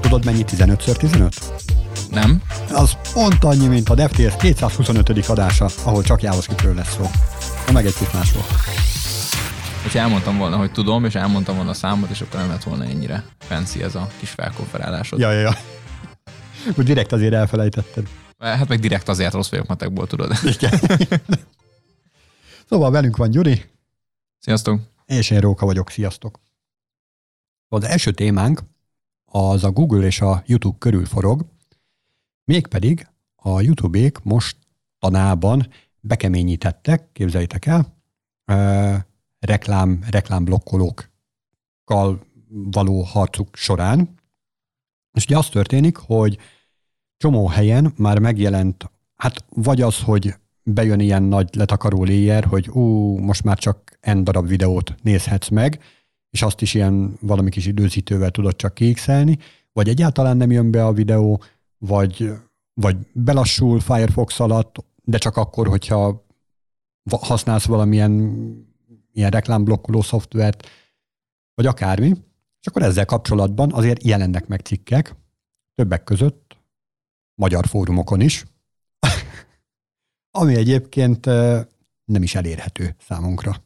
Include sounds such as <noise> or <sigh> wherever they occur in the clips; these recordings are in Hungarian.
Tudod mennyi 15x15? Nem? Az pont annyi, mint a FTS 225. adása, ahol csak JavaScriptről lesz szó. Na meg egy kis másról. Hogyha elmondtam volna, hogy tudom, és elmondtam volna a számot, és akkor nem lett volna ennyire fancy ez a kis felkonferálásod. Ja, ja, ja. Úgy direkt azért elfelejtetted. Hát meg direkt azért rossz vagyok matekból, tudod. Igen. szóval velünk van Gyuri. Sziasztok. És én Róka vagyok. Sziasztok. Az első témánk az a Google és a YouTube körül forog, mégpedig a YouTube-ék most tanában bekeményítettek, képzeljétek el, reklám, reklámblokkolókkal való harcuk során. És ugye az történik, hogy csomó helyen már megjelent, hát vagy az, hogy bejön ilyen nagy letakaró léjer, hogy ú, most már csak n darab videót nézhetsz meg, és azt is ilyen valami kis időzítővel tudod csak kiixelni, vagy egyáltalán nem jön be a videó, vagy, vagy belassul Firefox alatt, de csak akkor, hogyha használsz valamilyen ilyen reklámblokkoló szoftvert, vagy akármi, és akkor ezzel kapcsolatban azért jelennek meg cikkek, többek között magyar fórumokon is, <laughs> ami egyébként nem is elérhető számunkra.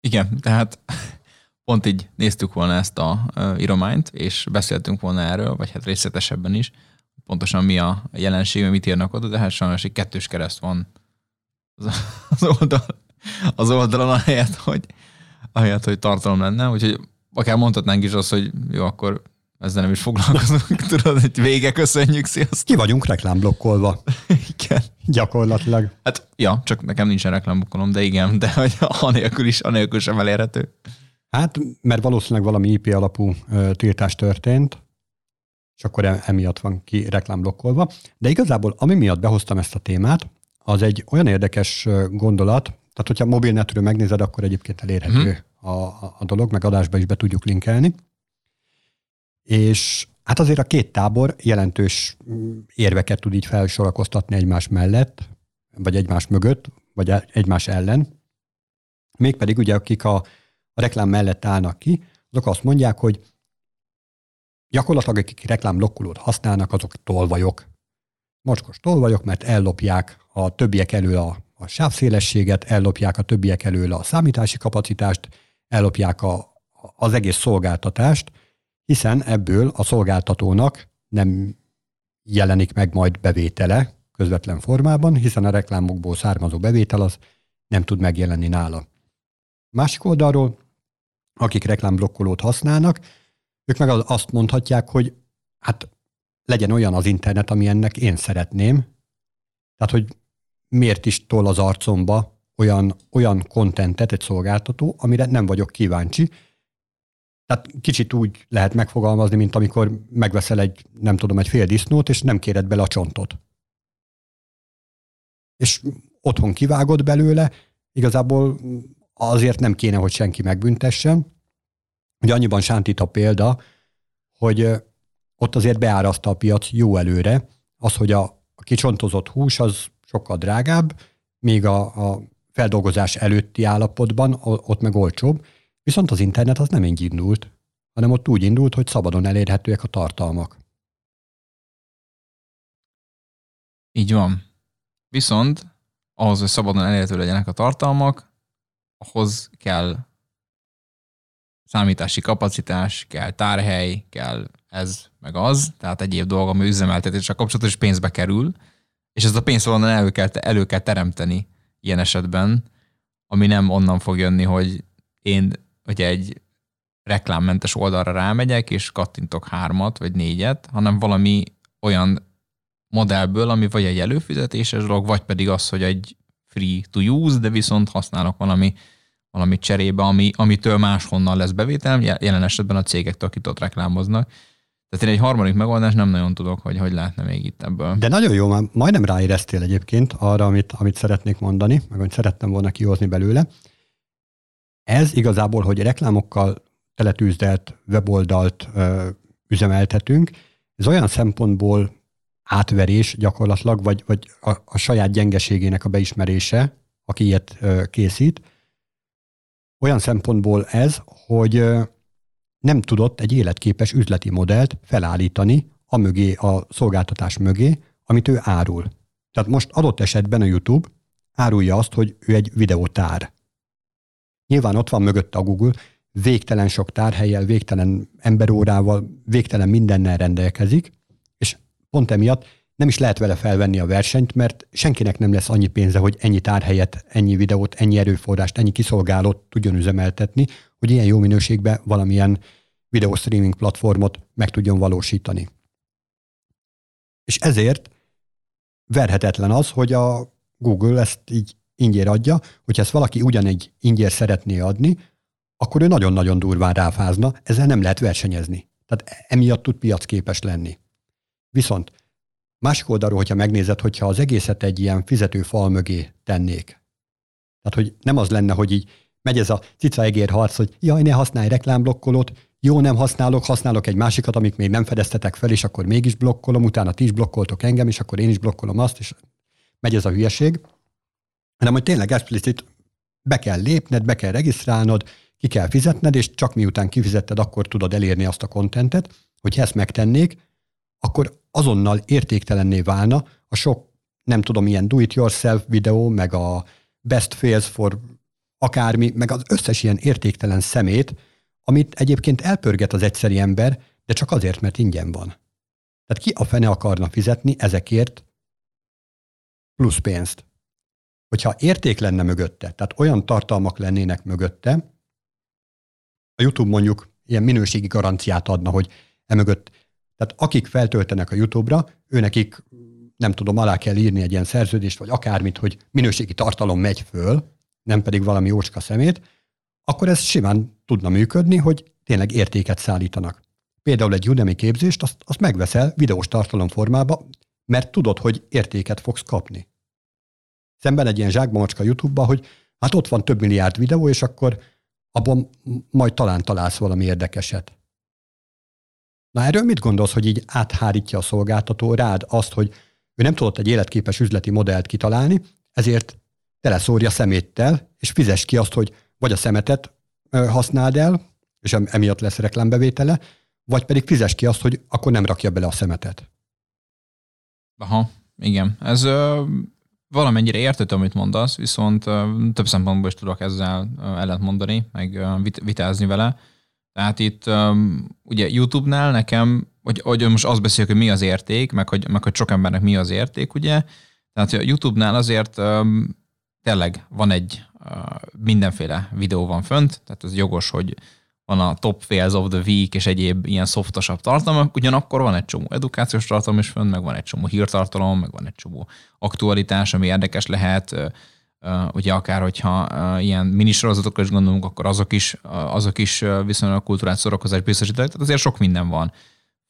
Igen, tehát pont így néztük volna ezt a írományt, és beszéltünk volna erről, vagy hát részletesebben is, pontosan mi a jelenség, mit írnak oda, de hát sajnos egy kettős kereszt van az, oldal, az oldalon, ahelyett, hogy, ahelyett, hogy tartalom lenne, úgyhogy akár mondhatnánk is azt, hogy jó, akkor ezzel nem is foglalkozunk, <laughs> tudod, hogy vége, köszönjük, sziasztok. Ki vagyunk reklámblokkolva. igen. Gyakorlatilag. Hát, ja, csak nekem nincsen reklámblokkolom, de igen, de hogy anélkül is, anélkül sem elérhető. Hát, mert valószínűleg valami IP alapú ö, tiltás történt, és akkor e, emiatt van ki reklámblokkolva. De igazából, ami miatt behoztam ezt a témát, az egy olyan érdekes gondolat, tehát hogyha mobilnetről megnézed, akkor egyébként elérhető a, a, a dolog, meg adásba is be tudjuk linkelni. És hát azért a két tábor jelentős mm, érveket tud így felsorakoztatni egymás mellett, vagy egymás mögött, vagy e, egymás ellen. Mégpedig ugye, akik a, a reklám mellett állnak ki, azok azt mondják, hogy gyakorlatilag akik reklámlokkolót használnak, azok tolvajok. Mocskos tolvajok, mert ellopják a többiek elől a, a sávszélességet, ellopják a többiek elől a számítási kapacitást, ellopják a, az egész szolgáltatást, hiszen ebből a szolgáltatónak nem jelenik meg majd bevétele közvetlen formában, hiszen a reklámokból származó bevétel az nem tud megjelenni nála. Másik oldalról, akik reklámblokkolót használnak, ők meg azt mondhatják, hogy hát legyen olyan az internet, ami ennek én szeretném. Tehát, hogy miért is tol az arcomba olyan, olyan kontentet egy szolgáltató, amire nem vagyok kíváncsi, tehát kicsit úgy lehet megfogalmazni, mint amikor megveszel egy, nem tudom, egy fél disznót, és nem kéred bele a csontot. És otthon kivágod belőle, igazából azért nem kéne, hogy senki megbüntessen. Ugye annyiban sántít a példa, hogy ott azért beáraszta a piac jó előre, az, hogy a, a kicsontozott hús az sokkal drágább, még a, a feldolgozás előtti állapotban ott meg olcsóbb, Viszont az internet az nem így indult, hanem ott úgy indult, hogy szabadon elérhetőek a tartalmak. Így van. Viszont ahhoz, hogy szabadon elérhető legyenek a tartalmak, ahhoz kell számítási kapacitás, kell tárhely, kell ez, meg az, tehát egyéb dolog, ami üzemeltetéssel kapcsolatos pénzbe kerül, és ezt a pénzt valonnan elő kell, elő kell teremteni ilyen esetben, ami nem onnan fog jönni, hogy én hogy egy reklámmentes oldalra rámegyek, és kattintok hármat, vagy négyet, hanem valami olyan modellből, ami vagy egy előfizetéses dolog, vagy pedig az, hogy egy free to use, de viszont használok valami, valami cserébe, ami, amitől máshonnan lesz bevételem, jelen esetben a cégektől, akik ott reklámoznak. Tehát én egy harmadik megoldás nem nagyon tudok, hogy hogy lehetne még itt ebből. De nagyon jó, már majdnem ráéreztél egyébként arra, amit, amit szeretnék mondani, meg amit szerettem volna kihozni belőle. Ez igazából, hogy reklámokkal teletűzdelt weboldalt ö, üzemeltetünk, ez olyan szempontból átverés gyakorlatilag, vagy, vagy a, a saját gyengeségének a beismerése, aki ilyet ö, készít. Olyan szempontból ez, hogy nem tudott egy életképes üzleti modellt felállítani a mögé, a szolgáltatás mögé, amit ő árul. Tehát most adott esetben a YouTube árulja azt, hogy ő egy videótár. Nyilván ott van mögött a Google, végtelen sok tárhelyel, végtelen emberórával, végtelen mindennel rendelkezik, és pont emiatt nem is lehet vele felvenni a versenyt, mert senkinek nem lesz annyi pénze, hogy ennyi tárhelyet, ennyi videót, ennyi erőforrást, ennyi kiszolgálót tudjon üzemeltetni, hogy ilyen jó minőségben valamilyen videó streaming platformot meg tudjon valósítani. És ezért verhetetlen az, hogy a Google ezt így ingyér adja, hogyha ezt valaki ugyanegy ingyér szeretné adni, akkor ő nagyon-nagyon durván ráfázna, ezzel nem lehet versenyezni. Tehát emiatt tud piacképes lenni. Viszont másik oldalról, hogyha megnézed, hogyha az egészet egy ilyen fizető fal mögé tennék, tehát hogy nem az lenne, hogy így megy ez a cica-egér harc, hogy jaj, ne használj reklámblokkolót, jó, nem használok, használok egy másikat, amit még nem fedeztetek fel, és akkor mégis blokkolom, utána ti is blokkoltok engem, és akkor én is blokkolom azt, és megy ez a hülyeség, hanem hogy tényleg explicit be kell lépned, be kell regisztrálnod, ki kell fizetned, és csak miután kifizetted, akkor tudod elérni azt a kontentet, hogy ezt megtennék, akkor azonnal értéktelenné válna a sok, nem tudom, ilyen do-it-yourself videó, meg a best fails for akármi, meg az összes ilyen értéktelen szemét, amit egyébként elpörget az egyszeri ember, de csak azért, mert ingyen van. Tehát ki a fene akarna fizetni ezekért plusz pénzt? Hogyha érték lenne mögötte, tehát olyan tartalmak lennének mögötte, a YouTube mondjuk ilyen minőségi garanciát adna, hogy emögött, tehát akik feltöltenek a YouTube-ra, őnekik nem tudom, alá kell írni egy ilyen szerződést, vagy akármit, hogy minőségi tartalom megy föl, nem pedig valami ócska szemét, akkor ez simán tudna működni, hogy tényleg értéket szállítanak. Például egy Udemy képzést, azt, azt megveszel videós tartalom formába, mert tudod, hogy értéket fogsz kapni. Szemben egy ilyen zsákbamacska YouTube-ba, hogy hát ott van több milliárd videó, és akkor abban majd talán találsz valami érdekeset. Na erről mit gondolsz, hogy így áthárítja a szolgáltató rád azt, hogy ő nem tudott egy életképes üzleti modellt kitalálni, ezért teleszórja szeméttel, és fizes ki azt, hogy vagy a szemetet használd el, és emiatt lesz reklámbevétele, vagy pedig fizes ki azt, hogy akkor nem rakja bele a szemetet. Aha, igen. Ez ö, valamennyire értettem, amit mondasz, viszont ö, több szempontból is tudok ezzel ö, ellentmondani, meg ö, vit, vitázni vele. Tehát itt ugye YouTube-nál nekem, hogy, hogy most azt beszéljük, hogy mi az érték, meg hogy, meg hogy sok embernek mi az érték, ugye, tehát a YouTube-nál azért ö, tényleg van egy mindenféle videó van fönt, tehát ez jogos, hogy van a top fails of the week és egyéb ilyen szoftosabb tartalmak, ugyanakkor van egy csomó edukációs tartalom is fönt, meg van egy csomó hírtartalom, meg van egy csomó aktualitás, ami érdekes lehet, ugye akár hogyha ilyen minisorozatokra is gondolunk, akkor azok is, azok is viszonylag kulturális szórakozás biztosítanak, tehát azért sok minden van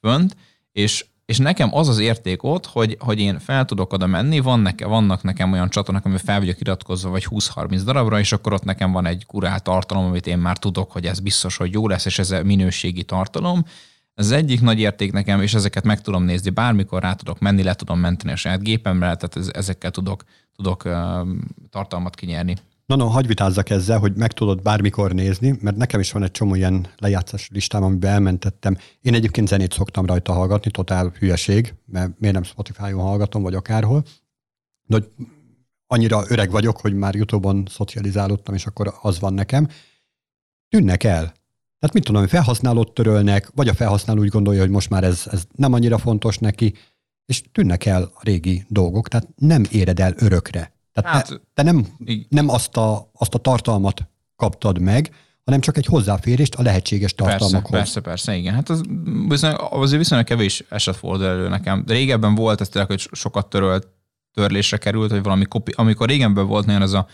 fönt, és és nekem az az érték ott, hogy, hogy én fel tudok oda menni, van neke, vannak nekem olyan csatornák, ami fel vagyok iratkozva, vagy 20-30 darabra, és akkor ott nekem van egy kurált tartalom, amit én már tudok, hogy ez biztos, hogy jó lesz, és ez a minőségi tartalom. Ez egyik nagy érték nekem, és ezeket meg tudom nézni, bármikor rá tudok menni, le tudom menteni a saját gépemre, tehát ezekkel tudok, tudok tartalmat kinyerni. Na, no, hagyj vitázzak ezzel, hogy meg tudod bármikor nézni, mert nekem is van egy csomó ilyen lejátszás listám, amiben elmentettem. Én egyébként zenét szoktam rajta hallgatni, totál hülyeség, mert miért nem Spotify-on hallgatom, vagy akárhol. De hogy annyira öreg vagyok, hogy már YouTube-on szocializálódtam, és akkor az van nekem. Tűnnek el. Tehát mit tudom, felhasználót törölnek, vagy a felhasználó úgy gondolja, hogy most már ez, ez nem annyira fontos neki, és tűnnek el a régi dolgok, tehát nem éred el örökre. Tehát hát, te, te nem, nem azt, a, azt a tartalmat kaptad meg, hanem csak egy hozzáférést a lehetséges tartalmakhoz. Persze, persze, persze, igen. Hát az, viszonylag, azért viszonylag kevés eset fordul elő nekem. De régebben volt ez tényleg, hogy sokat törölt, törlésre került, hogy valami kopi, amikor régenben volt nagyon ez a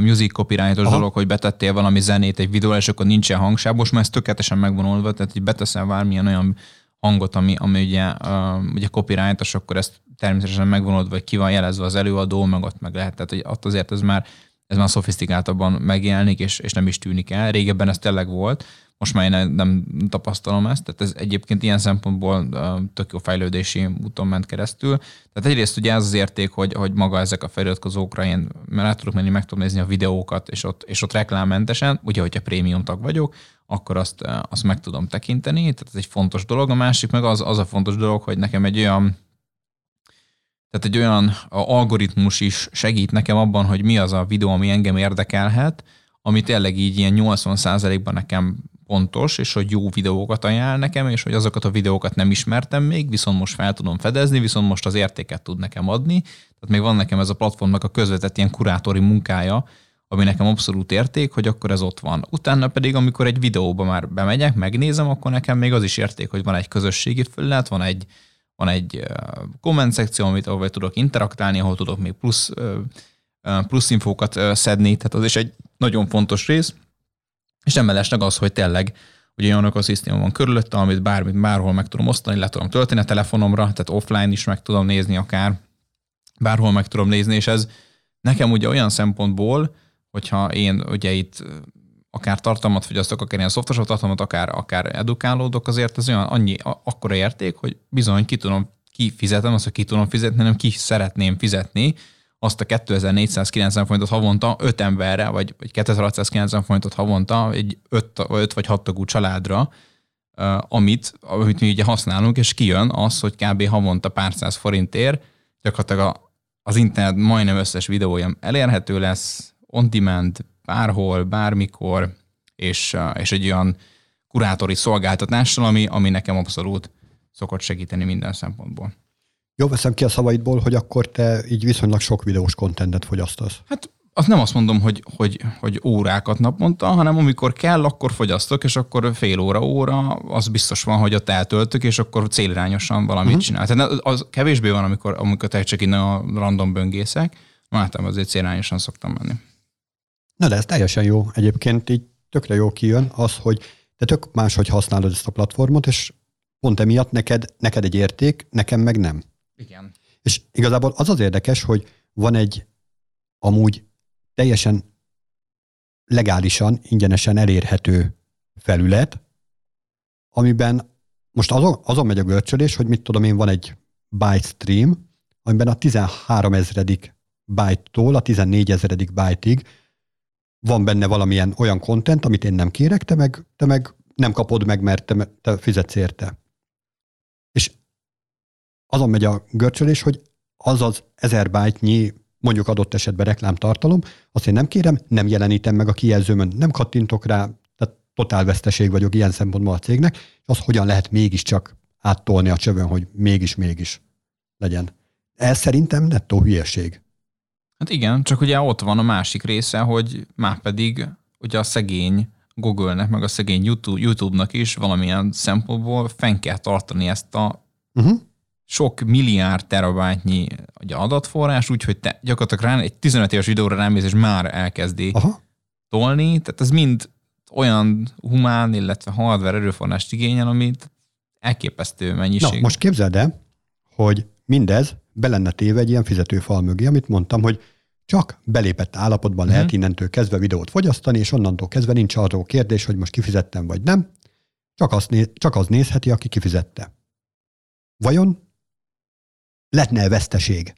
music copyrightos Aha. dolog, hogy betettél valami zenét egy videóra, és akkor nincsen hangsáv, most már ez tökéletesen megvonulva, tehát így beteszel bármilyen olyan hangot, ami, ami ugye, uh, ugye copyrightos, akkor ezt természetesen megvonod, vagy ki van jelezve az előadó, meg ott meg lehet, tehát hogy ott azért ez már ez már szofisztikáltabban megjelenik, és, és nem is tűnik el. Régebben ez tényleg volt, most már én nem, tapasztalom ezt, tehát ez egyébként ilyen szempontból tök jó fejlődési úton ment keresztül. Tehát egyrészt ugye ez az érték, hogy, hogy maga ezek a feliratkozókra én rá tudok menni, meg tudom nézni a videókat, és ott, és ott reklámmentesen, ugye, hogyha prémium tag vagyok, akkor azt, azt meg tudom tekinteni, tehát ez egy fontos dolog. A másik meg az, az a fontos dolog, hogy nekem egy olyan tehát egy olyan algoritmus is segít nekem abban, hogy mi az a videó, ami engem érdekelhet, ami tényleg így ilyen 80%-ban nekem pontos, és hogy jó videókat ajánl nekem, és hogy azokat a videókat nem ismertem még, viszont most fel tudom fedezni, viszont most az értéket tud nekem adni. Tehát még van nekem ez a platformnak a közvetett ilyen kurátori munkája, ami nekem abszolút érték, hogy akkor ez ott van. Utána pedig, amikor egy videóba már bemegyek, megnézem, akkor nekem még az is érték, hogy van egy közösségi felület, van egy, van egy komment szekció, amit ahol tudok interaktálni, ahol tudok még plusz, plusz infókat szedni, tehát az is egy nagyon fontos rész. És nem mellesleg az, hogy tényleg ugye olyan ökoszisztéma van körülötte, amit bármit, bárhol meg tudom osztani, le tudom tölteni a telefonomra, tehát offline is meg tudom nézni akár, bárhol meg tudom nézni, és ez nekem ugye olyan szempontból, hogyha én ugye itt akár tartalmat fogyasztok, akár ilyen szoftos tartalmat, akár, akár edukálódok, azért ez olyan annyi, akkora érték, hogy bizony ki tudom, ki fizetem, azt, hogy ki tudom fizetni, nem ki szeretném fizetni, azt a 2490 forintot havonta 5 emberre, vagy, vagy 2690 forintot havonta egy 5, 5 vagy 6 tagú családra, amit, amit mi ugye használunk, és kijön az, hogy kb. havonta pár száz forintért gyakorlatilag a, az internet majdnem összes videója elérhető lesz, on demand, bárhol, bármikor, és, és egy olyan kurátori szolgáltatással, ami, ami nekem abszolút szokott segíteni minden szempontból. Jó, veszem ki a szavaidból, hogy akkor te így viszonylag sok videós kontentet fogyasztasz. Hát azt nem azt mondom, hogy, hogy, hogy órákat naponta, hanem amikor kell, akkor fogyasztok, és akkor fél óra, óra, az biztos van, hogy ott eltöltök, és akkor célirányosan valamit uh-huh. csinál. Tehát az kevésbé van, amikor, amikor te csak innen a random böngészek, már azért célirányosan szoktam menni. Na de ez teljesen jó. Egyébként így tökre jó kijön az, hogy te tök máshogy használod ezt a platformot, és pont emiatt neked, neked egy érték, nekem meg nem. Igen. És igazából az az érdekes, hogy van egy amúgy teljesen legálisan, ingyenesen elérhető felület, amiben most azon, azon megy a görcsölés, hogy mit tudom én, van egy byte stream, amiben a 13 ezredik byte-tól a 14 ezredik byte-ig van benne valamilyen olyan content, amit én nem kérek, te meg, te meg nem kapod meg, mert te, te fizetsz érte. És azon megy a görcsölés, hogy az az ezer byte mondjuk adott esetben reklámtartalom, azt én nem kérem, nem jelenítem meg a kijelzőmön, nem kattintok rá, tehát totál veszteség vagyok ilyen szempontból a cégnek, és az hogyan lehet mégiscsak áttolni a csövön, hogy mégis-mégis legyen. Ez szerintem nettó hülyeség. Hát igen, csak ugye ott van a másik része, hogy már pedig ugye a szegény Google-nek, meg a szegény YouTube, YouTube-nak is valamilyen szempontból fenn kell tartani ezt a uh-huh. sok milliárd terabájtnyi ugye adatforrás, úgyhogy te gyakorlatilag rá, egy 15 éves videóra rámész, és már elkezdi Aha. tolni, tehát ez mind olyan humán, illetve hardware erőforrást igényel, amit elképesztő mennyiség. Na, most képzeld el, hogy mindez be lenne téve egy ilyen fizetőfal mögé, amit mondtam, hogy csak belépett állapotban uh-huh. lehet innentől kezdve videót fogyasztani, és onnantól kezdve nincs arról kérdés, hogy most kifizettem vagy nem, csak, azt néz, csak az nézheti, aki kifizette. Vajon lehetne veszteség?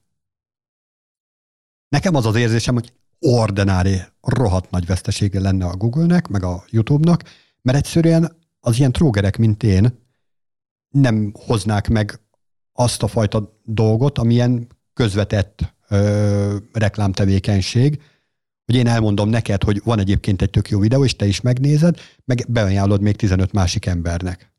Nekem az az érzésem, hogy ordinári, rohadt nagy vesztesége lenne a Google-nek, meg a YouTube-nak, mert egyszerűen az ilyen trógerek, mint én, nem hoznák meg azt a fajta dolgot, amilyen közvetett ö, reklámtevékenység, hogy én elmondom neked, hogy van egyébként egy tök jó videó, és te is megnézed, meg beajánlod még 15 másik embernek.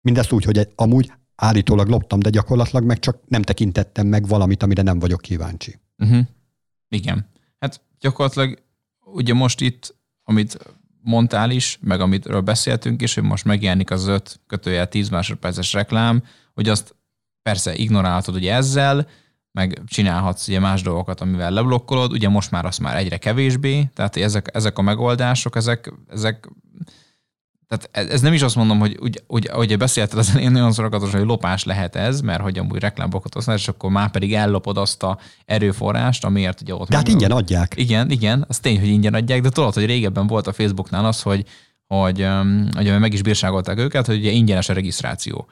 Mindezt úgy, hogy egy, amúgy állítólag loptam, de gyakorlatilag meg csak nem tekintettem meg valamit, amire nem vagyok kíváncsi. Uh-huh. Igen. Hát gyakorlatilag ugye most itt, amit mondtál is, meg amitről beszéltünk is, hogy most megjelenik az 5 kötője 10 másodperces reklám, hogy azt persze ignorálhatod ugye ezzel, meg csinálhatsz ugye más dolgokat, amivel leblokkolod, ugye most már az már egyre kevésbé, tehát ezek, ezek a megoldások, ezek, ezek tehát ez, ez nem is azt mondom, hogy úgy, úgy, ahogy beszélted, az én nagyon szorakatos, hogy lopás lehet ez, mert hogy amúgy reklámbokat használ, és akkor már pedig ellopod azt a erőforrást, amiért ugye ott... De hát ingyen adják. Igen, igen, az tény, hogy ingyen adják, de tudod, hogy régebben volt a Facebooknál az, hogy, hogy, hogy meg is bírságolták őket, hogy ugye ingyenes a regisztráció.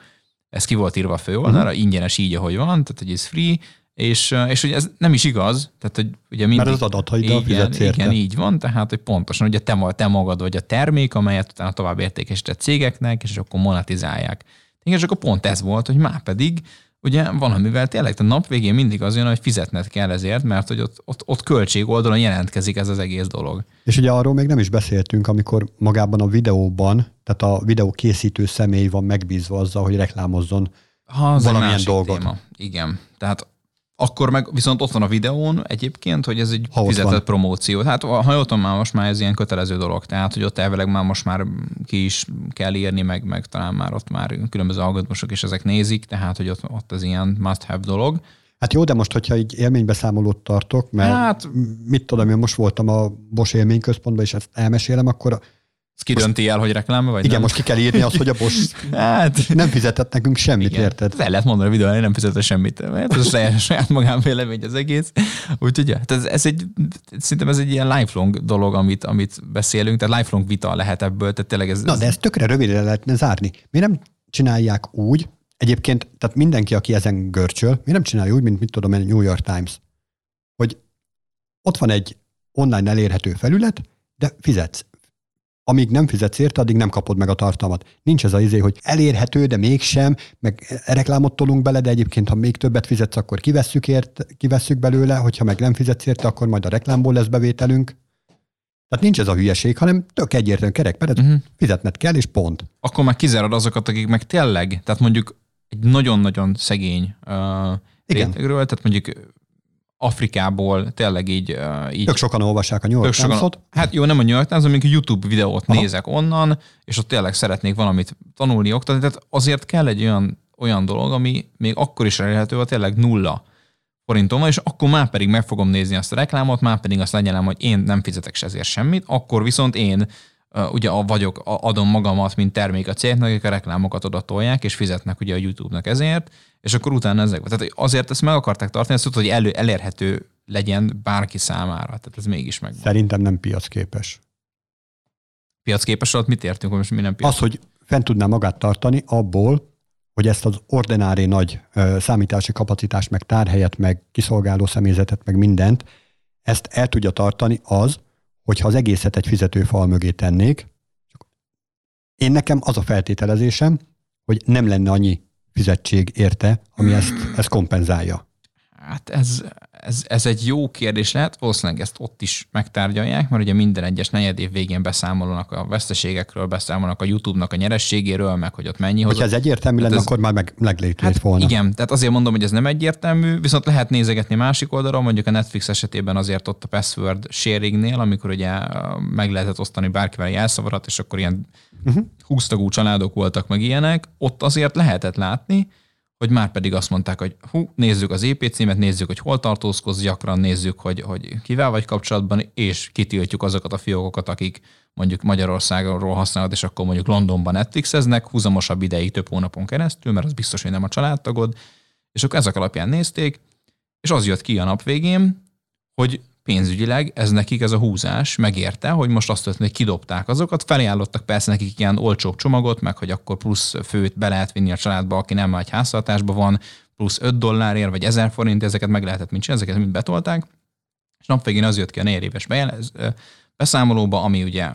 Ez ki volt írva a főoldalra, uh-huh. ingyenes így, ahogy van, tehát hogy ez free, és, és ugye ez nem is igaz, tehát hogy ugye mindig... Mert az adathaiddal fizetsz érte. Igen, így van, tehát hogy pontosan ugye te, te magad vagy a termék, amelyet utána tovább értékesített cégeknek, és akkor monetizálják. És akkor pont ez volt, hogy már pedig ugye valamivel tényleg a nap végén mindig az jön, hogy fizetned kell ezért, mert hogy ott, ott, ott költség oldalon jelentkezik ez az egész dolog. És ugye arról még nem is beszéltünk, amikor magában a videóban, tehát a videó készítő személy van megbízva azzal, hogy reklámozzon ha, az valamilyen dolgot. Téma. Igen. Tehát akkor meg viszont ott van a videón egyébként, hogy ez egy ha fizetett promóció. Tehát ha jól tudom, már most már ez ilyen kötelező dolog. Tehát, hogy ott elvileg már most már ki is kell írni, meg, meg talán már ott már különböző algoritmusok is ezek nézik, tehát, hogy ott, ott az ilyen must-have dolog. Hát jó, de most, hogyha így élménybeszámolót tartok, mert hát, mit tudom, én most voltam a Bosch élményközpontban, és ezt elmesélem, akkor ez ki dönti el, hogy reklám, vagy Igen, nem? most ki kell írni azt, hogy a Bosch hát, nem fizetett nekünk semmit, igen. érted? El lehet mondani a videón, hogy nem fizetett semmit. Mert ez a saját <laughs> magán vélemény az egész. Úgyhogy hát ez, ez egy, szerintem ez egy ilyen lifelong dolog, amit, amit beszélünk, tehát lifelong vita lehet ebből, tehát tényleg ez... Na, de ezt tökre rövidre lehetne zárni. Mi nem csinálják úgy, egyébként, tehát mindenki, aki ezen görcsöl, mi nem csinálja úgy, mint mit tudom én, New York Times, hogy ott van egy online elérhető felület, de fizetsz amíg nem fizetsz érte, addig nem kapod meg a tartalmat. Nincs ez az izé, hogy elérhető, de mégsem, meg reklámot tolunk bele, de egyébként, ha még többet fizetsz, akkor kivesszük, ért, kivesszük belőle, hogyha meg nem fizetsz érte, akkor majd a reklámból lesz bevételünk. Tehát nincs ez a hülyeség, hanem tök egyértelműen kerek, mert uh-huh. fizetned kell, és pont. Akkor már kizárod azokat, akik meg tényleg, tehát mondjuk egy nagyon-nagyon szegény uh, Igen. rétegről, tehát mondjuk Afrikából tényleg így... így tök sokan olvassák a New York sokan, Hát jó, nem a New York Times, amikor YouTube videót Aha. nézek onnan, és ott tényleg szeretnék valamit tanulni, oktatni, tehát azért kell egy olyan, olyan dolog, ami még akkor is elérhető, hogy tényleg nulla forintom van, és akkor már pedig meg fogom nézni azt a reklámot, már pedig azt legyen, hogy én nem fizetek se ezért semmit, akkor viszont én ugye a vagyok, adom magamat, mint termék a cégnek, akik a reklámokat oda tolják, és fizetnek ugye a YouTube-nak ezért, és akkor utána ezek. Tehát azért ezt meg akarták tartani, ezt tudod, hogy elő, elérhető legyen bárki számára. Tehát ez mégis meg. Szerintem nem piacképes. Piacképes alatt mit értünk, hogy most mi nem piac? Az, hogy fent tudná magát tartani abból, hogy ezt az ordinári nagy ö, számítási kapacitást, meg tárhelyet, meg kiszolgáló személyzetet, meg mindent, ezt el tudja tartani az, hogyha az egészet egy fizetőfal mögé tennék. Én nekem az a feltételezésem, hogy nem lenne annyi fizetség érte, ami ezt, ezt kompenzálja. Hát ez, ez, ez egy jó kérdés lehet, valószínűleg ezt ott is megtárgyalják, mert ugye minden egyes negyed év végén beszámolnak a veszteségekről, beszámolnak a YouTube-nak a nyerességéről, meg hogy ott mennyi. Hogyha ez egyértelmű lenne, ez, akkor már meg, meglépett hát volna. Igen, tehát azért mondom, hogy ez nem egyértelmű, viszont lehet nézegetni másik oldalon, mondjuk a Netflix esetében azért ott a password sharingnél, amikor ugye meg lehetett osztani bárkivel jelszavarat, és akkor ilyen uh-huh. 20 tagú családok voltak meg ilyenek, ott azért lehetett látni, hogy már pedig azt mondták, hogy hú, nézzük az EP címet, nézzük, hogy hol tartózkodsz, gyakran nézzük, hogy, hogy kivel vagy kapcsolatban, és kitiltjuk azokat a fiókokat, akik mondjuk Magyarországról használod, és akkor mondjuk Londonban Netflixeznek, húzamosabb ideig, több hónapon keresztül, mert az biztos, hogy nem a családtagod, és akkor ezek alapján nézték, és az jött ki a nap végén, hogy pénzügyileg ez nekik ez a húzás megérte, hogy most azt történt, hogy kidobták azokat, felajánlottak persze nekik ilyen olcsóbb csomagot, meg hogy akkor plusz főt be lehet vinni a családba, aki nem egy háztartásban van, plusz 5 dollárért, vagy 1000 forint, ezeket meg lehetett csinálni, ezeket mind betolták, és napvégén az jött ki a négyéves beszámolóba, ami ugye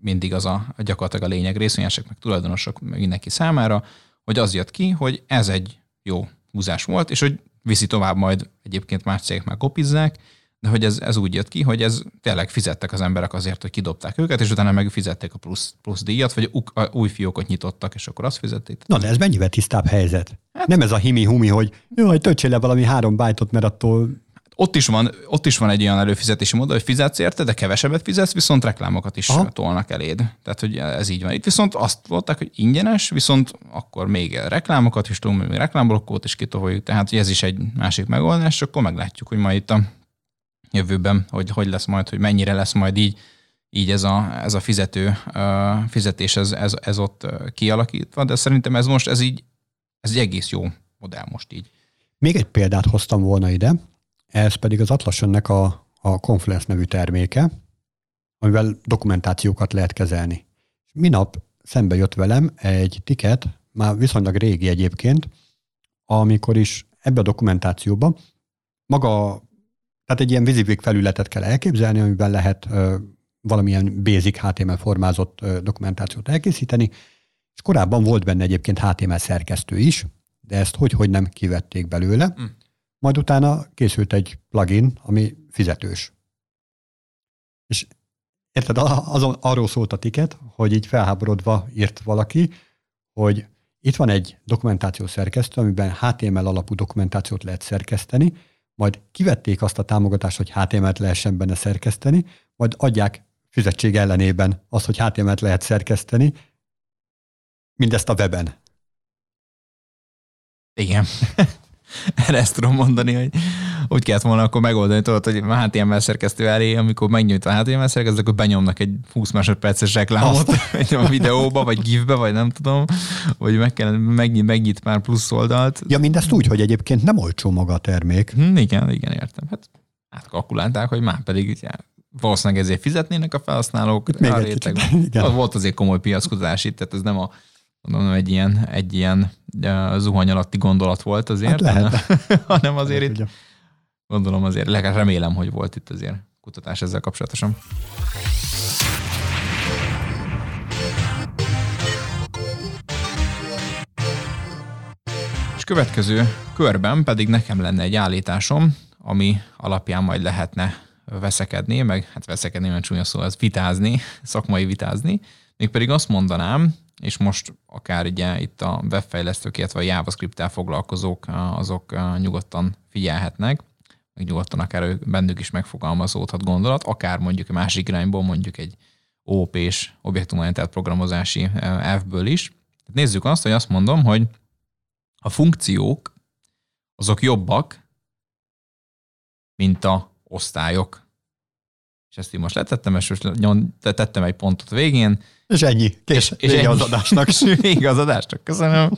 mindig az a gyakorlatilag a lényeg részvényesek, meg tulajdonosok, meg mindenki számára, hogy az jött ki, hogy ez egy jó húzás volt, és hogy viszi tovább majd egyébként más cégek már kopizzák, de hogy ez, ez úgy jött ki, hogy ez tényleg fizettek az emberek azért, hogy kidobták őket, és utána meg fizették a plusz, plusz díjat, vagy új fiókot nyitottak, és akkor azt fizették. Na, de ez mennyivel tisztább helyzet? Hát, Nem ez a himi-humi, hogy jaj, töltsél le valami három bájtot, mert attól ott is, van, ott is van egy olyan előfizetési mód, hogy fizetsz érte, de kevesebbet fizetsz, viszont reklámokat is Aha. tolnak eléd. Tehát, hogy ez így van. Itt viszont azt voltak, hogy ingyenes, viszont akkor még reklámokat is tudunk, még reklámblokkót is kitoljuk. Tehát, hogy ez is egy másik megoldás, akkor meglátjuk, hogy majd itt a jövőben, hogy hogy lesz majd, hogy mennyire lesz majd így így ez a, ez a fizető, fizetés ez, ez, ez ott kialakítva, de szerintem ez most, ez így, ez egy egész jó modell most így. Még egy példát hoztam volna ide, ez pedig az Atlasionnek a, a Confluence nevű terméke, amivel dokumentációkat lehet kezelni. Minap szembe jött velem egy tiket, már viszonylag régi egyébként, amikor is ebbe a dokumentációba maga, tehát egy ilyen vizivik felületet kell elképzelni, amiben lehet ö, valamilyen basic HTML formázott ö, dokumentációt elkészíteni, és korábban volt benne egyébként HTML szerkesztő is, de ezt hogy-hogy nem kivették belőle. Mm. Majd utána készült egy plugin, ami fizetős. És érted, azon, arról szólt a tiket, hogy így felháborodva írt valaki, hogy itt van egy dokumentáció szerkesztő, amiben HTML alapú dokumentációt lehet szerkeszteni, majd kivették azt a támogatást, hogy HTML-t lehessen benne szerkeszteni, majd adják fizetség ellenében azt, hogy HTML-t lehet szerkeszteni, mindezt a weben. Igen. <laughs> <laughs> Erre ezt tudom mondani, hogy úgy kellett volna akkor megoldani, tudod, hogy a HTML szerkesztő elé, amikor megnyújt a HTML szerkesztő, akkor benyomnak egy 20 másodperces reklámot <laughs> egy a videóba, vagy gifbe, vagy nem tudom, vagy meg kell, megnyit, megnyit már plusz oldalt. Ja, mindezt úgy, hogy egyébként nem olcsó maga a termék. Hm, igen, igen, értem. Hát átkalkulálták, hogy már pedig ugye, valószínűleg ezért fizetnének a felhasználók. Itt még egy kicsit, igen. Volt azért komoly piackozás itt, tehát ez nem a mondom, egy ilyen, egy ilyen zuhany alatti gondolat volt azért, hát hanem, <laughs> hanem azért lehet, itt, ugye. gondolom azért, legalább remélem, hogy volt itt azért kutatás ezzel kapcsolatosan. És következő körben pedig nekem lenne egy állításom, ami alapján majd lehetne veszekedni, meg hát veszekedni, mert csúnya szó, az vitázni, <laughs> szakmai vitázni. Mégpedig azt mondanám, és most akár ugye itt a webfejlesztők, illetve a JavaScript-tel foglalkozók, azok nyugodtan figyelhetnek, meg nyugodtan akár bennük is megfogalmazódhat gondolat, akár mondjuk a másik irányból, mondjuk egy OP-s objektumorientált programozási elfből is. Nézzük azt, hogy azt mondom, hogy a funkciók azok jobbak, mint a osztályok. És ezt így most letettem, és most tettem egy pontot végén, és ennyi. Kész. És, és ennyi. az adásnak. <laughs> Vége az adásnak. Köszönöm.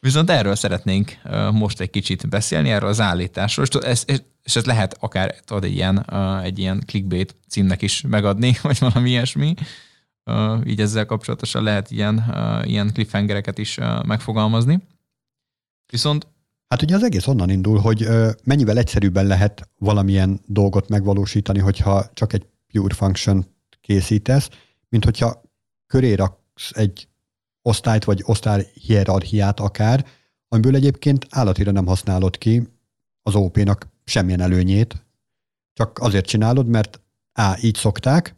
Viszont erről szeretnénk most egy kicsit beszélni, erről az állításról, és ez, és ez lehet akár tudod, egy, ilyen, egy ilyen clickbait címnek is megadni, <laughs> vagy valami ilyesmi. Így ezzel kapcsolatosan lehet ilyen, ilyen cliffhangereket is megfogalmazni. Viszont Hát ugye az egész onnan indul, hogy mennyivel egyszerűbben lehet valamilyen dolgot megvalósítani, hogyha csak egy pure function készítesz, mint hogyha köré raksz egy osztályt, vagy osztály hierarchiát akár, amiből egyébként állatira nem használod ki az OP-nak semmilyen előnyét, csak azért csinálod, mert A, így szokták,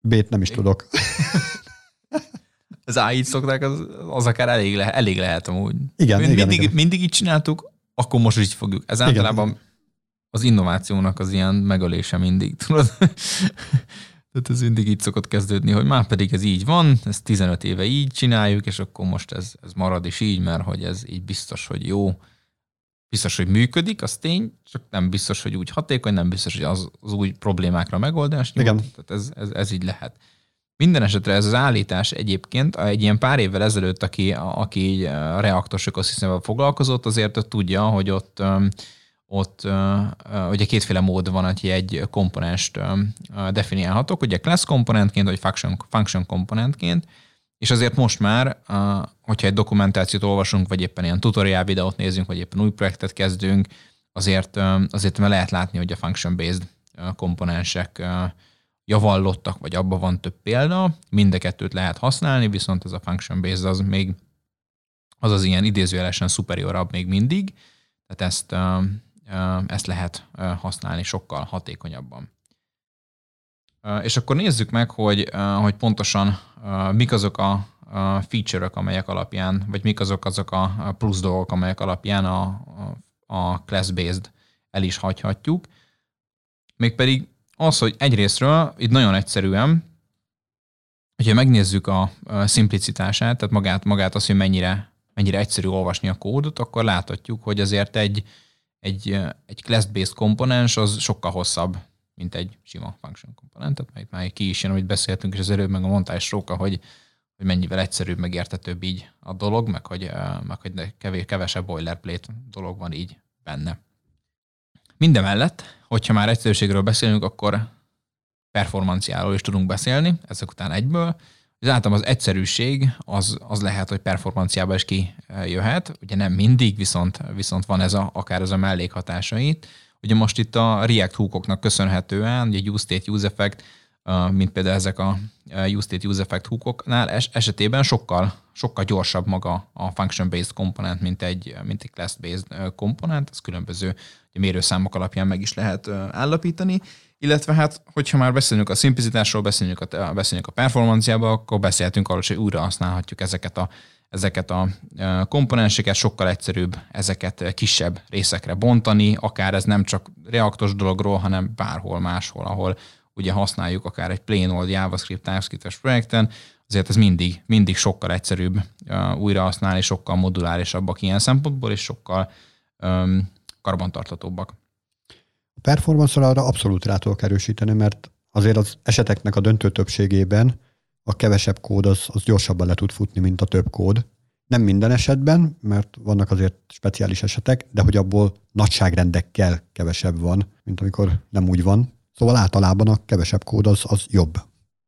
B-t nem is tudok. <laughs> az A, így szokták, az, az akár elég, le, elég lehet amúgy. Igen, mindig, igen, mindig, mindig így csináltuk, akkor most is így fogjuk. Ez igen, általában igen. az innovációnak az ilyen megölése mindig, <laughs> tudod? Tehát ez mindig így szokott kezdődni, hogy már pedig ez így van, ezt 15 éve így csináljuk, és akkor most ez, ez marad is így, mert hogy ez így biztos, hogy jó, biztos, hogy működik, az tény, csak nem biztos, hogy úgy hatékony, nem biztos, hogy az, az új problémákra megoldás nyújt. Igen. Tehát ez, ez, ez így lehet. Minden esetre ez az állítás egyébként, egy ilyen pár évvel ezelőtt, aki, aki így a reaktos ökoszisztémával foglalkozott, azért tudja, hogy ott ott ugye kétféle mód van, hogy egy komponenst definiálhatok, ugye class komponentként, vagy function, function komponentként, és azért most már, hogyha egy dokumentációt olvasunk, vagy éppen ilyen tutorial videót nézünk, vagy éppen új projektet kezdünk, azért, azért már lehet látni, hogy a function-based komponensek javallottak, vagy abban van több példa, mind a kettőt lehet használni, viszont ez a function-based az még az az ilyen idézőjelesen superiorabb még mindig, tehát ezt ezt lehet használni sokkal hatékonyabban. És akkor nézzük meg, hogy, hogy pontosan mik azok a feature-ök, amelyek alapján, vagy mik azok azok a plusz dolgok, amelyek alapján a, a class-based el is hagyhatjuk. Mégpedig az, hogy egyrésztről itt nagyon egyszerűen, hogyha megnézzük a simplicitását, tehát magát, magát az, hogy mennyire, mennyire egyszerű olvasni a kódot, akkor láthatjuk, hogy azért egy, egy, egy class-based komponens az sokkal hosszabb, mint egy sima function komponentet, melyik már ki is jön, amit beszéltünk, és az előbb meg a mondtál is róka, hogy, hogy mennyivel egyszerűbb, meg értetőbb így a dolog, meg hogy, meg hogy kevés, kevesebb boilerplate dolog van így benne. Mindemellett, hogyha már egyszerűségről beszélünk, akkor performanciáról is tudunk beszélni, ezek után egyből. Az általában az egyszerűség az, az lehet, hogy performanciába is kijöhet, ugye nem mindig, viszont, viszont van ez a, akár ez a mellékhatásait. Ugye most itt a React hookoknak köszönhetően, ugye use state, use effect, mint például ezek a use state, use effect hookoknál. Esetében sokkal, sokkal gyorsabb maga a function-based komponent, mint egy, mint egy class-based komponent, ez különböző mérőszámok alapján meg is lehet állapítani, illetve hát, hogyha már beszélünk a szimplicitásról, beszélünk a, beszélünk a performanciába, akkor beszéltünk arról, hogy újra használhatjuk ezeket a, ezeket a komponenseket, sokkal egyszerűbb ezeket kisebb részekre bontani, akár ez nem csak reaktos dologról, hanem bárhol máshol, ahol ugye használjuk akár egy plain old JavaScript, TypeScript-es projekten, azért ez mindig, mindig sokkal egyszerűbb újra használni, sokkal modulárisabbak ilyen szempontból, és sokkal um, karbantartatóbbak. A performance arra abszolút rá tudok erősíteni, mert azért az eseteknek a döntő többségében a kevesebb kód az, az gyorsabban le tud futni, mint a több kód. Nem minden esetben, mert vannak azért speciális esetek, de hogy abból nagyságrendekkel kevesebb van, mint amikor nem úgy van. Szóval általában a kevesebb kód az, az jobb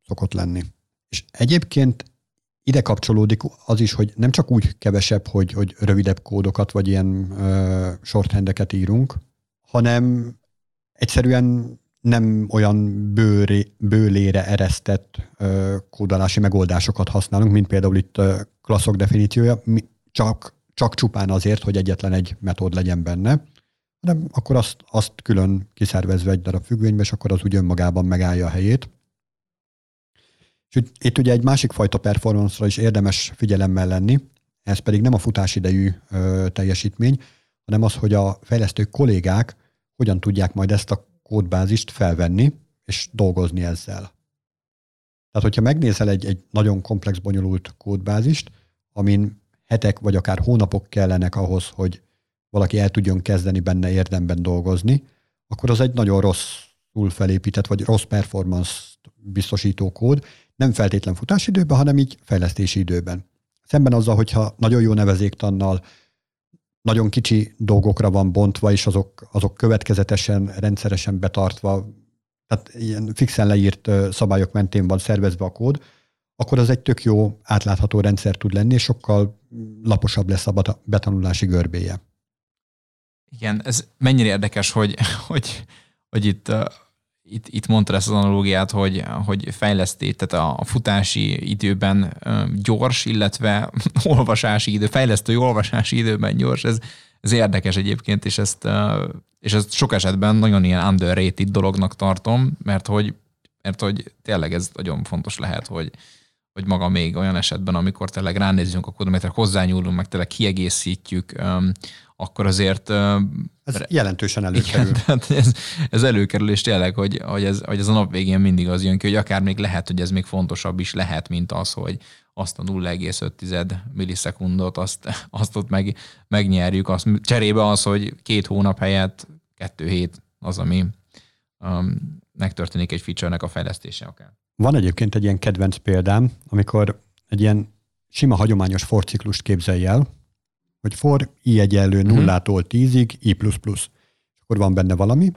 szokott lenni. És egyébként ide kapcsolódik az is, hogy nem csak úgy kevesebb, hogy, hogy rövidebb kódokat, vagy ilyen uh, shorthandeket írunk, hanem egyszerűen nem olyan bőré, bőlére eresztett uh, kódolási megoldásokat használunk, mint például itt uh, klasszok definíciója, csak, csak csupán azért, hogy egyetlen egy metód legyen benne, hanem akkor azt, azt külön kiszervezve egy darab függvénybe, és akkor az úgy önmagában megállja a helyét. És itt ugye egy másik fajta performance-ra is érdemes figyelemmel lenni, ez pedig nem a futásidejű ö, teljesítmény, hanem az, hogy a fejlesztő kollégák hogyan tudják majd ezt a kódbázist felvenni és dolgozni ezzel. Tehát, hogyha megnézel egy, egy nagyon komplex, bonyolult kódbázist, amin hetek vagy akár hónapok kellenek ahhoz, hogy valaki el tudjon kezdeni benne érdemben dolgozni, akkor az egy nagyon rosszul felépített, vagy rossz performance biztosító kód, nem feltétlen futásidőben, hanem így fejlesztési időben. Szemben azzal, hogyha nagyon jó nevezéktannal, nagyon kicsi dolgokra van bontva, és azok, azok következetesen, rendszeresen betartva, tehát ilyen fixen leírt szabályok mentén van szervezve a kód, akkor az egy tök jó átlátható rendszer tud lenni, és sokkal laposabb lesz a betanulási görbéje. Igen, ez mennyire érdekes, hogy, hogy, hogy itt itt, itt mondta ezt az analógiát, hogy, hogy fejlesztés, tehát a futási időben gyors, illetve <laughs> olvasási idő, fejlesztő olvasási időben gyors, ez, ez érdekes egyébként, és ezt, és ezt sok esetben nagyon ilyen underrated dolognak tartom, mert hogy, mert hogy tényleg ez nagyon fontos lehet, hogy, hogy maga még olyan esetben, amikor tényleg ránézünk a kódométerre, hozzányúlunk, meg tényleg kiegészítjük, akkor azért... Ez jelentősen előkerül. Igen, <laughs> tehát ez, ez előkerül, és tényleg, hogy, hogy, ez, hogy ez a nap végén mindig az jön ki, hogy akár még lehet, hogy ez még fontosabb is lehet, mint az, hogy azt a 0,5 millisekundot, azt, <laughs> azt ott meg, megnyerjük, azt cserébe az, hogy két hónap helyett kettő hét az, ami um, megtörténik egy feature-nek a fejlesztése akár. Van egyébként egy ilyen kedvenc példám, amikor egy ilyen sima hagyományos forciklust képzelj el, hogy for i egyenlő mhm. nullától tízig i. Akkor van benne valami,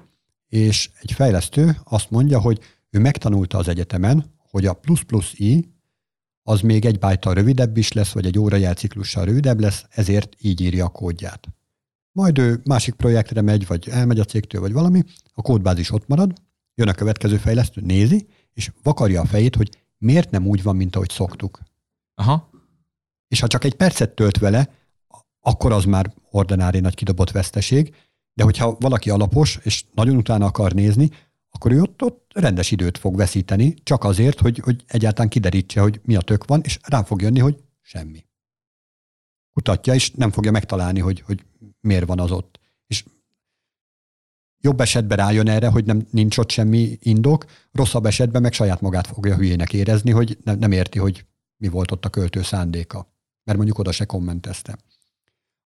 és egy fejlesztő azt mondja, hogy ő megtanulta az egyetemen, hogy a plusz plusz i az még egy bájtal rövidebb is lesz, vagy egy órajelciklussal rövidebb lesz, ezért így írja a kódját. Majd ő másik projektre megy, vagy elmegy a cégtől, vagy valami, a kódbázis ott marad, jön a következő fejlesztő, nézi, és vakarja a fejét, hogy miért nem úgy van, mint ahogy szoktuk. Aha. És ha csak egy percet tölt vele, akkor az már ordinári nagy kidobott veszteség, de hogyha valaki alapos, és nagyon utána akar nézni, akkor ő ott, ott rendes időt fog veszíteni, csak azért, hogy, hogy egyáltalán kiderítse, hogy mi a tök van, és rá fog jönni, hogy semmi. Kutatja, és nem fogja megtalálni, hogy, hogy miért van az ott. És jobb esetben rájön erre, hogy nem, nincs ott semmi indok, rosszabb esetben meg saját magát fogja hülyének érezni, hogy nem, nem érti, hogy mi volt ott a költő szándéka. Mert mondjuk oda se kommentezte.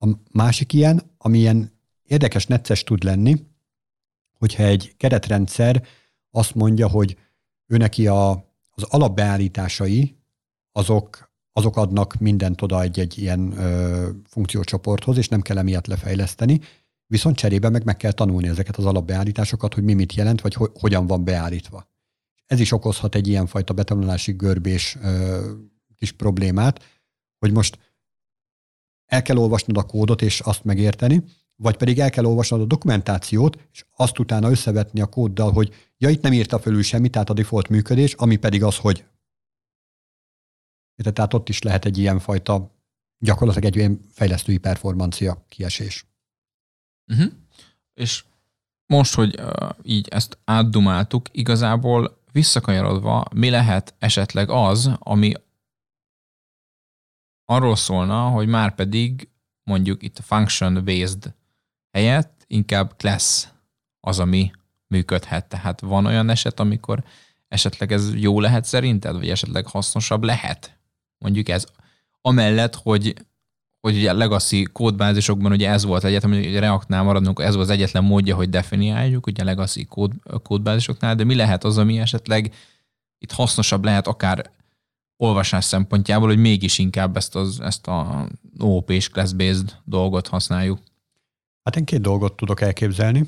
A másik ilyen, ami ilyen érdekes, necces tud lenni, hogyha egy keretrendszer azt mondja, hogy ő neki a, az alapbeállításai, azok, azok adnak mindent oda egy-egy ilyen ö, funkciócsoporthoz, és nem kell emiatt lefejleszteni, viszont cserébe meg meg kell tanulni ezeket az alapbeállításokat, hogy mi mit jelent, vagy ho- hogyan van beállítva. Ez is okozhat egy ilyenfajta betanulási görbés ö, kis problémát, hogy most el kell olvasnod a kódot és azt megérteni, vagy pedig el kell olvasnod a dokumentációt, és azt utána összevetni a kóddal, hogy ja, itt nem írta fölül semmit, tehát a default működés, ami pedig az, hogy tehát ott is lehet egy ilyen fajta, gyakorlatilag egy ilyen fejlesztői performancia kiesés. Uh-huh. És most, hogy uh, így ezt átdumáltuk, igazából visszakanyarodva, mi lehet esetleg az, ami arról szólna, hogy már pedig mondjuk itt a function-based helyett inkább class az, ami működhet. Tehát van olyan eset, amikor esetleg ez jó lehet szerinted, vagy esetleg hasznosabb lehet? Mondjuk ez amellett, hogy hogy ugye a legacy kódbázisokban ugye ez volt egyetem, hogy React-nál maradunk, ez volt az egyetlen módja, hogy definiáljuk, ugye a legacy kód, kódbázisoknál, de mi lehet az, ami esetleg itt hasznosabb lehet akár olvasás szempontjából, hogy mégis inkább ezt, az, ezt a OOP és class-based dolgot használjuk? Hát én két dolgot tudok elképzelni.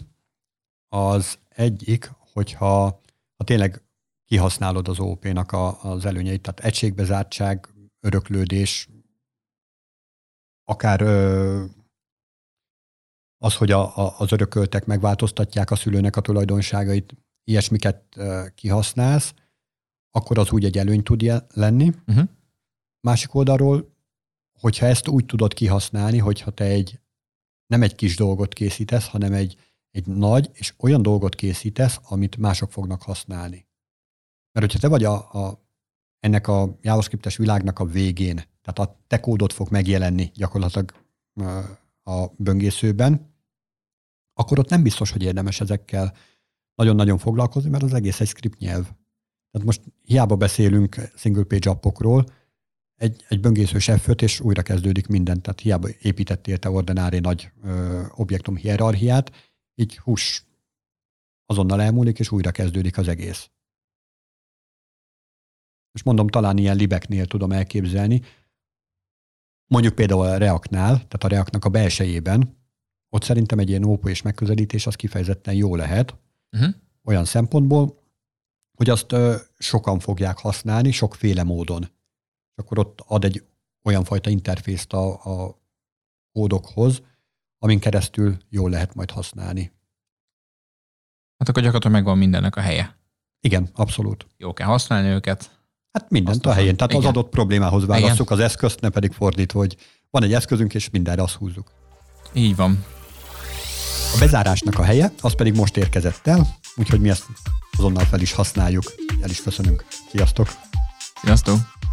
Az egyik, hogyha ha tényleg kihasználod az OP-nak a, az előnyeit, tehát egységbezártság, öröklődés, akár ö, az, hogy a, a, az örököltek megváltoztatják a szülőnek a tulajdonságait, ilyesmiket ö, kihasználsz, akkor az úgy egy előny tud lenni. Uh-huh. Másik oldalról, hogyha ezt úgy tudod kihasználni, hogyha te egy nem egy kis dolgot készítesz, hanem egy, egy nagy és olyan dolgot készítesz, amit mások fognak használni. Mert hogyha te vagy a, a, ennek a JavaScriptes világnak a végén, tehát a te kódot fog megjelenni gyakorlatilag a böngészőben, akkor ott nem biztos, hogy érdemes ezekkel nagyon-nagyon foglalkozni, mert az egész egy script nyelv. Tehát most hiába beszélünk single page appokról, egy, egy böngészős f és újra kezdődik minden. Tehát hiába építettél te ordinári nagy ö, objektum hierarchiát, így hús azonnal elmúlik, és újra kezdődik az egész. És mondom, talán ilyen libeknél tudom elképzelni, mondjuk például a Reactnál, tehát a Reactnak a belsejében, ott szerintem egy ilyen OPO és megközelítés az kifejezetten jó lehet, uh-huh. olyan szempontból, hogy azt ö, sokan fogják használni, sokféle módon. És akkor ott ad egy olyan fajta interfészt a, a kódokhoz, amin keresztül jól lehet majd használni. Hát akkor gyakorlatilag megvan mindennek a helye. Igen, abszolút. Jó kell használni őket. Hát mindent Aztán, a helyén. Tehát igen. az adott problémához választjuk az eszközt, ne pedig fordítva, hogy van egy eszközünk, és mindenre azt húzzuk. Így van. A bezárásnak a helye, az pedig most érkezett el, úgyhogy mi ezt azonnal fel is használjuk. El is köszönünk. Sziasztok! Sziasztok!